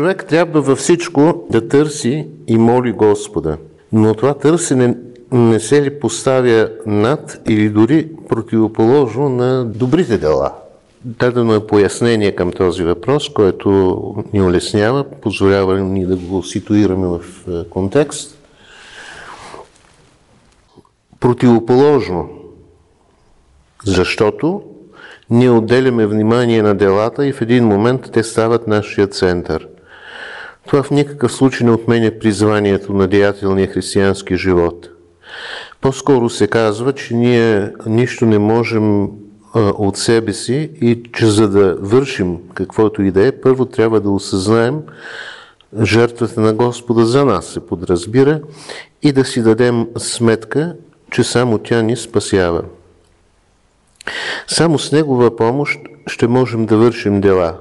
Човек трябва във всичко да търси и моли Господа, но това търсене не се ли поставя над или дори противоположно на добрите дела? Дадено е пояснение към този въпрос, което ни улеснява, позволява ни да го ситуираме в е, контекст. Противоположно, защото ние отделяме внимание на делата и в един момент те стават нашия център. Това в никакъв случай не отменя призванието на деятелния християнски живот. По-скоро се казва, че ние нищо не можем от себе си и че за да вършим каквото и да е, първо трябва да осъзнаем жертвата на Господа за нас, се подразбира, и да си дадем сметка, че само тя ни спасява. Само с Негова помощ ще можем да вършим дела.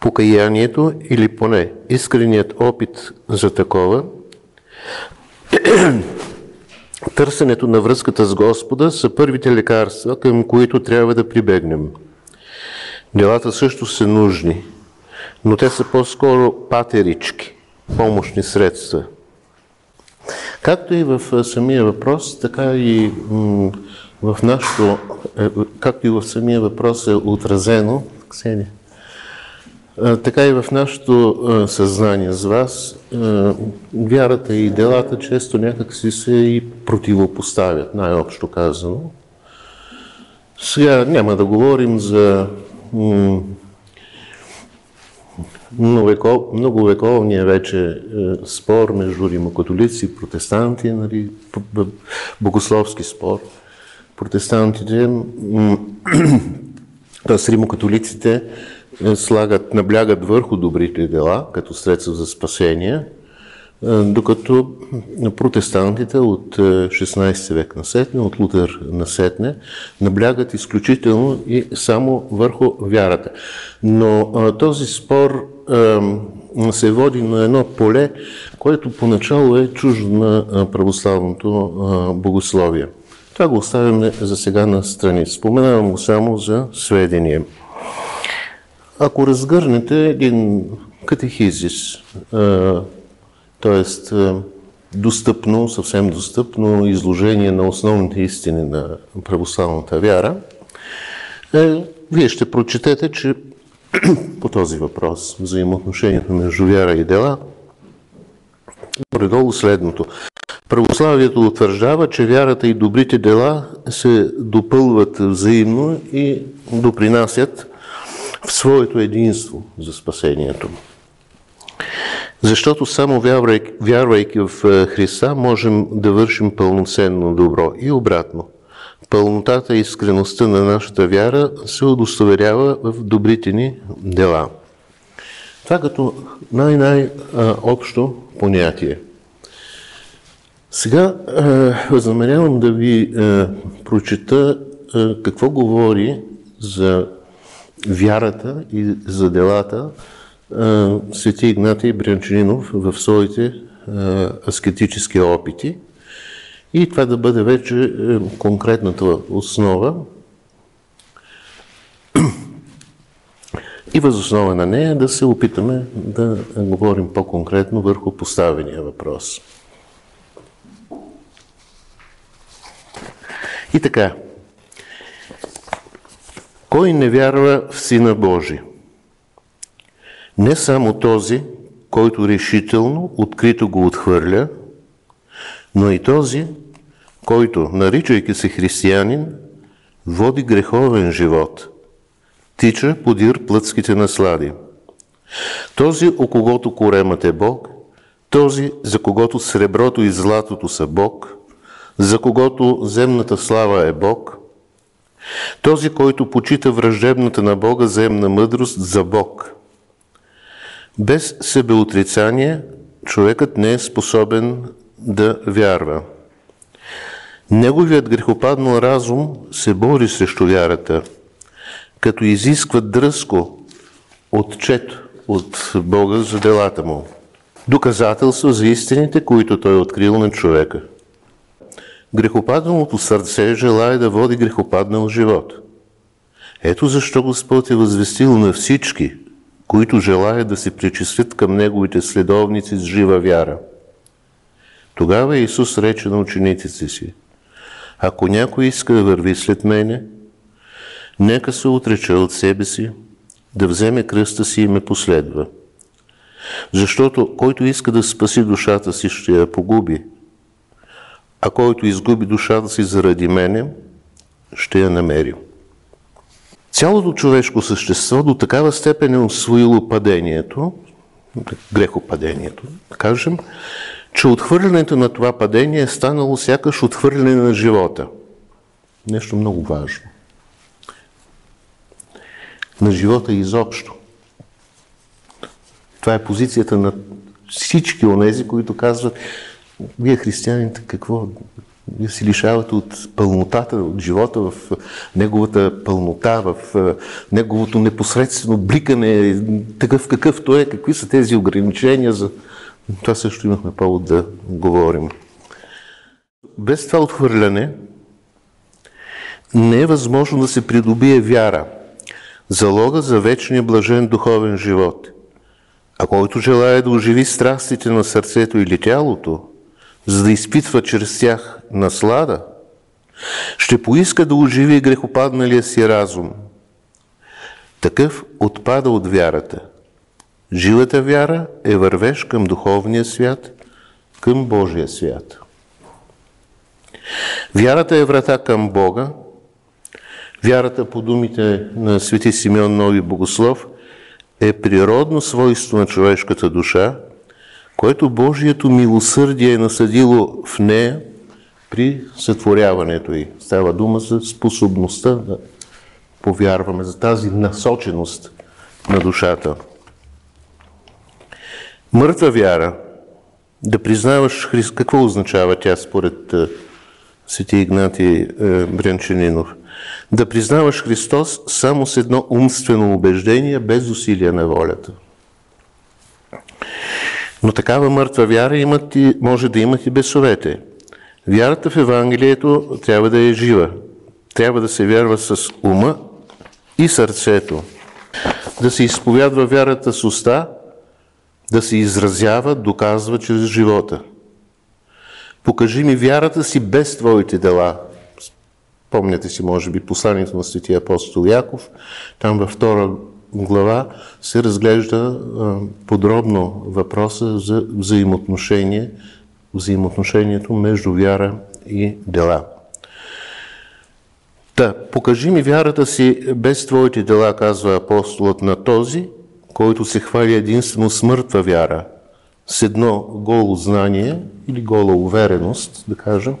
Покаянието или поне искреният опит за такова Търсенето на връзката с Господа са първите лекарства, към които трябва да прибегнем. Делата също са нужни, но те са по-скоро патерички, помощни средства. Както и в самия въпрос, така и в нашото, е, както и в самия въпрос е отразено, Ксения, така и в нашето съзнание с вас, вярата и делата често някак си се и противопоставят, най-общо казано. Сега няма да говорим за многовековния вече спор между римокатолици и протестанти, нали, богословски спор. Протестантите, т.е. римокатолиците, слагат, наблягат върху добрите дела като средства за спасение, е, докато протестантите от 16 е, век насетне, от Лутер насетне, наблягат изключително и само върху вярата. Но този спор се води на едно поле, което поначало е чуждо на православното богословие. Това го оставяме за сега на страни. Споменавам го само за сведение. Ако разгърнете един катехизис, т.е. достъпно, съвсем достъпно изложение на основните истини на православната вяра, е, вие ще прочетете, че по този въпрос, взаимоотношението между вяра и дела, горе следното. Православието утвърждава, че вярата и добрите дела се допълват взаимно и допринасят своето единство за спасението. Защото само вярвайки, вярвайки в е, Христа, можем да вършим пълноценно добро и обратно. Пълнотата и искреността на нашата вяра се удостоверява в добрите ни дела. Това като най-най-общо понятие. Сега е, възнамерявам да ви е, прочета какво говори за вярата и за делата свети Игнатий Брянчанинов в своите аскетически опити. И това да бъде вече е, конкретната основа. И възоснова на нея да се опитаме да говорим по-конкретно върху поставения въпрос. И така, кой не вярва в Сина Божий? Не само този, който решително, открито го отхвърля, но и този, който, наричайки се християнин, води греховен живот, тича подир плътските наслади. Този, о когото коремът е Бог, този, за когото среброто и златото са Бог, за когото земната слава е Бог, този, който почита враждебната на Бога земна мъдрост за Бог. Без себеотрицание човекът не е способен да вярва. Неговият грехопаднал разум се бори срещу вярата, като изисква дръско отчет от Бога за делата му. Доказателство за истините, които той е открил на човека – Грехопадналото сърце желая да води грехопаднал живот. Ето защо Господ е възвестил на всички, които желаят да се причислят към Неговите следовници с жива вяра. Тогава Исус рече на учениците си, ако някой иска да върви след мене, нека се отрече от себе си, да вземе кръста си и ме последва. Защото който иска да спаси душата си, ще я погуби, а който изгуби душата си заради мене, ще я намери. Цялото човешко същество до такава степен е освоило падението, грехопадението, да кажем, че отхвърлянето на това падение е станало сякаш отхвърляне на живота. Нещо много важно. На живота изобщо. Това е позицията на всички онези, които казват, вие християните какво? Вие се лишавате от пълнотата, от живота в неговата пълнота, в неговото непосредствено бликане, такъв какъвто е, какви са тези ограничения за... Това също имахме повод да говорим. Без това отхвърляне не е възможно да се придобие вяра, залога за вечния блажен духовен живот. А който желая да оживи страстите на сърцето или тялото, за да изпитва чрез тях наслада, ще поиска да оживи грехопадналия си разум. Такъв отпада от вярата. Живата вяра е вървеж към духовния свят, към Божия свят. Вярата е врата към Бога. Вярата, по думите на свети Симеон Нови Богослов, е природно свойство на човешката душа, което Божието милосърдие е насъдило в нея при сътворяването й. Става дума за способността да повярваме, за тази насоченост на душата. Мъртва вяра, да признаваш Христ, какво означава тя според Свети Игнати Брянчанинов? Да признаваш Христос само с едно умствено убеждение, без усилия на волята. Но такава мъртва вяра имат и, може да имат и бесовете. Вярата в Евангелието трябва да е жива. Трябва да се вярва с ума и сърцето. Да се изповядва вярата с уста, да се изразява, доказва чрез живота. Покажи ми вярата си без твоите дела. Помняте си, може би, посланието на светия апостол Яков. Там във втора глава се разглежда подробно въпроса за взаимоотношение, взаимоотношението между вяра и дела. Та, покажи ми вярата си без твоите дела, казва апостолът на този, който се хвали единствено с мъртва вяра, с едно голо знание или гола увереност, да кажем,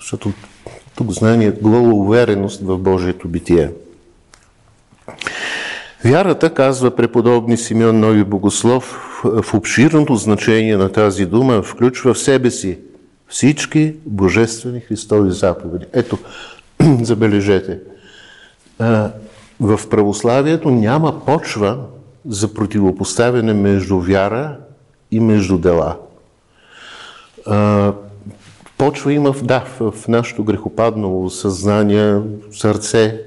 защото тук знание е гола увереност в Божието битие. Вярата, казва преподобни Симеон Нови Богослов, в обширното значение на тази дума включва в себе си всички божествени Христови заповеди. Ето, забележете, в православието няма почва за противопоставяне между вяра и между дела. Почва има, да, в нашето грехопадно съзнание, сърце,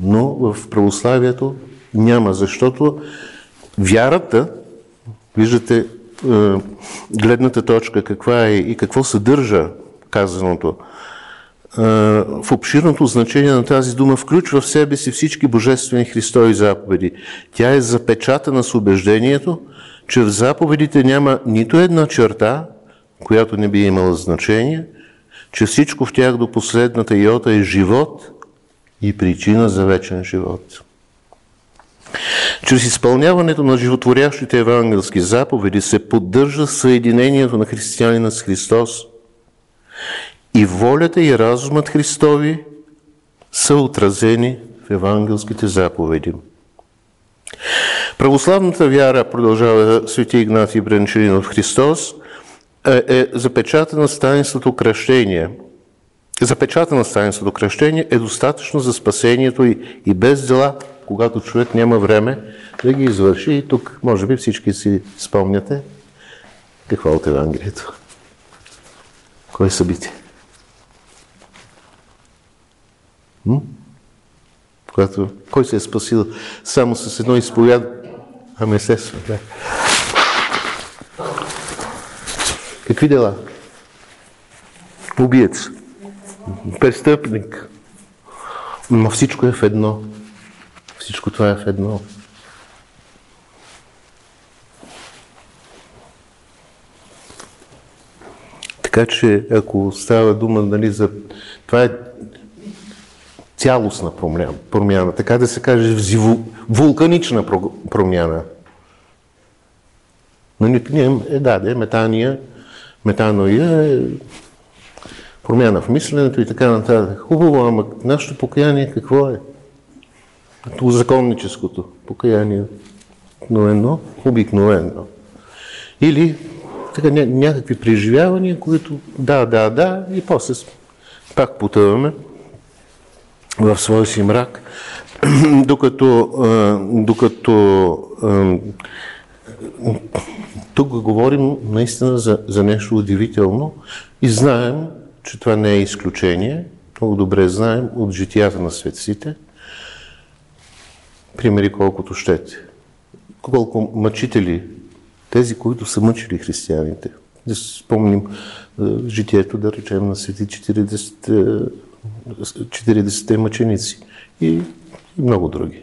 но в православието няма, защото вярата, виждате е, гледната точка каква е и какво съдържа казаното, е, в обширното значение на тази дума включва в себе си всички божествени Христови заповеди. Тя е запечатана с убеждението, че в заповедите няма нито една черта, която не би имала значение, че всичко в тях до последната йота е живот и причина за вечен живот. Чрез изпълняването на животворящите евангелски заповеди се поддържа съединението на християнина с Христос и волята и разумът Христови са отразени в евангелските заповеди. Православната вяра, продължава свети Игнатий Бренчелинов Христос, е, е запечатана с таинството кръщение. Запечатана с таинството кръщение е достатъчно за спасението и, и без дела когато човек няма време да ги извърши. И тук, може би, всички си спомняте какво от Евангелието. Кое събитие? М? Когато, кой се е спасил само с едно изповяд... Ами естествено, да. Какви дела? Убиец. Престъпник. Но всичко е в едно. Всичко това е в едно. Така че, ако става дума нали, за... Това е цялостна промяна, промяна така да се каже, вулканична промяна. Нали, е, да, да, метания, метаноия е промяна в мисленето и така нататък. Хубаво, ама нашето покаяние какво е? Законническото покаяние. Обикновено, обикновено. Или така, ня- някакви преживявания, които да, да, да, и после пак потъваме в своя си мрак, докато, докато тук говорим наистина за, за нещо удивително и знаем, че това не е изключение. Много добре знаем от житията на светците. Примери колкото щете. Колко мъчители, тези, които са мъчили християните. Да си спомним житието, да речем, на свети 40, 40 мъченици и, много други.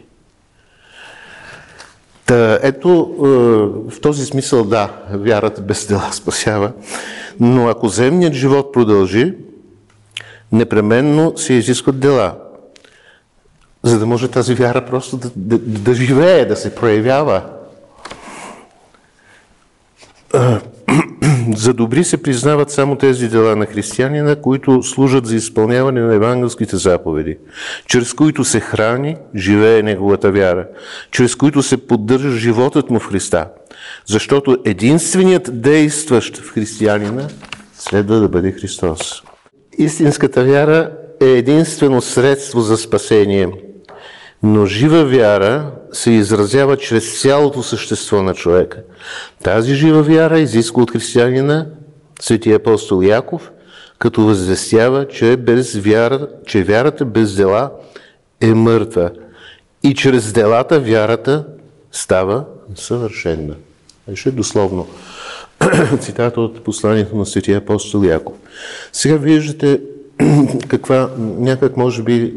Та, ето, в този смисъл, да, вярата без дела спасява, но ако земният живот продължи, непременно се изискват дела, за да може тази вяра просто да, да, да живее, да се проявява. За добри се признават само тези дела на християнина, които служат за изпълняване на евангелските заповеди, чрез които се храни, живее неговата вяра, чрез които се поддържа животът му в Христа. Защото единственият действащ в християнина следва да бъде Христос. Истинската вяра е единствено средство за спасение, но жива вяра се изразява чрез цялото същество на човека. Тази жива вяра изисква от християнина светия апостол Яков, като възвестява, че, без вяра, че вярата без дела е мъртва и чрез делата вярата става съвършенна. Беше дословно цитата от посланието на светия апостол Яков. Сега виждате каква, някак може би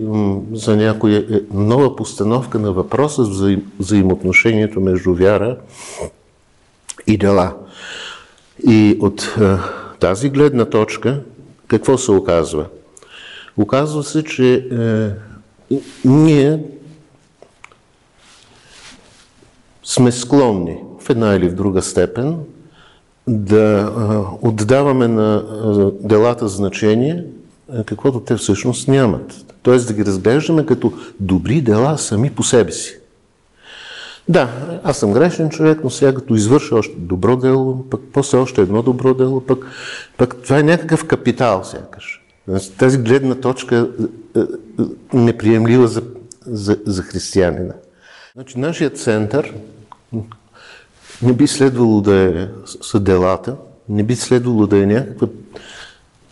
за някоя е нова постановка на въпроса за взаимоотношението между вяра и дела. И от тази гледна точка, какво се оказва? Оказва се, че е, ние сме склонни в една или в друга степен да отдаваме на делата значение, каквото те всъщност нямат. Тоест да ги разглеждаме като добри дела сами по себе си. Да, аз съм грешен човек, но сега като извърша още добро дело, пък после още едно добро дело, пък, пък това е някакъв капитал, сякаш. Тази гледна точка е, е, неприемлива за, за, за християнина. Значи, нашият център не би следвало да е са делата, не би следвало да е някаква,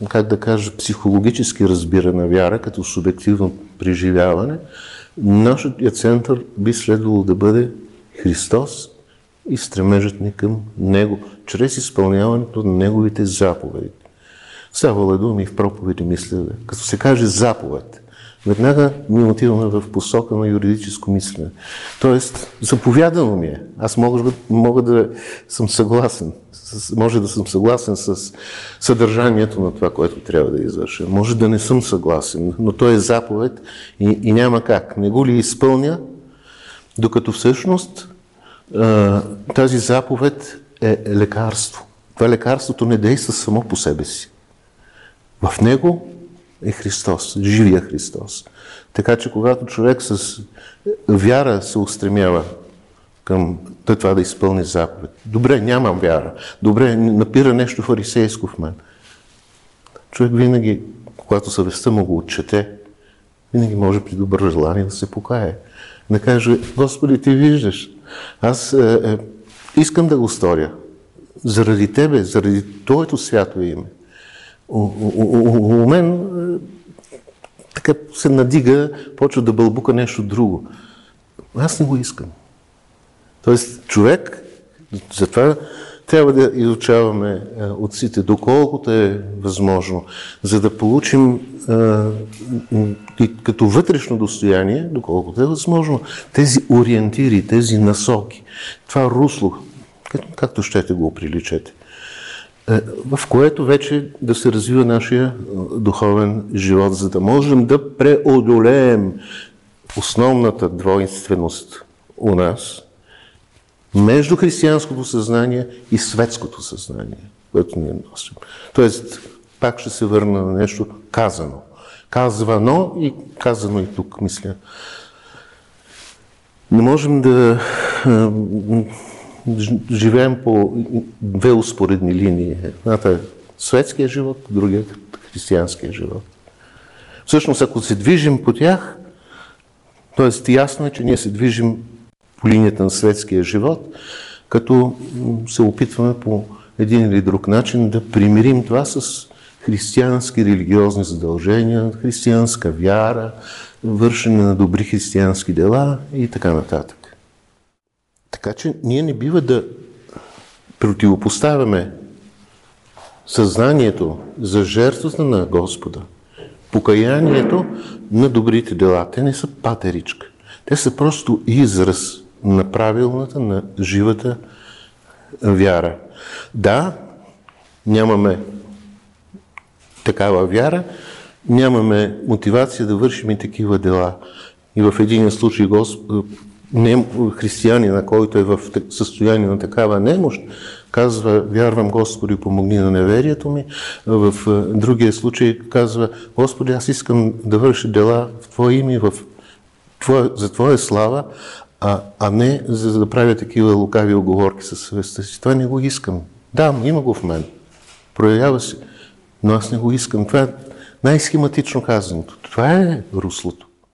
как да кажа, психологически разбирана вяра, като субективно преживяване. Нашият център би следвало да бъде Христос и стремежът ни към Него, чрез изпълняването на Неговите заповеди. Ставало е думи и в проповеди, мисля, като се каже заповед, веднага ми отиваме в посока на юридическо мислене. Тоест, заповядано ми е. Аз мога, мога да съм съгласен. Може да съм съгласен с съдържанието на това, което трябва да извърша. Може да не съм съгласен, но то е заповед и, и няма как. Не го ли изпълня, докато всъщност тази заповед е лекарство. Това лекарството не действа само по себе си. В него е Христос, живия Христос. Така че когато човек с вяра се устремява към това да изпълни заповед. Добре, нямам вяра. Добре, напира нещо фарисейско в мен. Човек винаги, когато съвестта му го отчете, винаги може при добро желание да се покае. Да каже, Господи, ти виждаш, аз е, е, искам да го сторя. Заради Тебе, заради Твоето свято име. У, у, у, у мен е, така се надига, почва да бълбука нещо друго. Аз не го искам. Тоест, човек, затова трябва да изучаваме отците, доколкото е възможно, за да получим като вътрешно достояние, доколкото е възможно, тези ориентири, тези насоки, това русло, както щете го приличете, в което вече да се развива нашия духовен живот, за да можем да преодолеем основната двойственост у нас – между християнското съзнание и светското съзнание, което ние носим. Тоест, пак ще се върна на нещо казано. Казвано и казано и тук, мисля. Не можем да живеем по две успоредни линии. Едната е светския живот, другия е християнския живот. Всъщност, ако се движим по тях, т.е. ясно е, че ние се движим по линията на светския живот, като се опитваме по един или друг начин да примирим това с християнски религиозни задължения, християнска вяра, вършене на добри християнски дела и така нататък. Така че ние не бива да противопоставяме съзнанието за жертвата на Господа, покаянието на добрите дела. Те не са патеричка. Те са просто израз на правилната, на живата вяра. Да, нямаме такава вяра, нямаме мотивация да вършим и такива дела. И в един случай Госп... християнина, който е в състояние на такава немощ, казва, вярвам Господи, помогни на неверието ми. В другия случай казва, Господи, аз искам да върша дела в Твое име, в Твоя, за Твоя слава, а, а не за да правя такива лукави оговорки със съвестта си. Това не го искам. Да, има го в мен. Проявява се. Но аз не го искам. Това е най-схематично казаното. Това е руслото.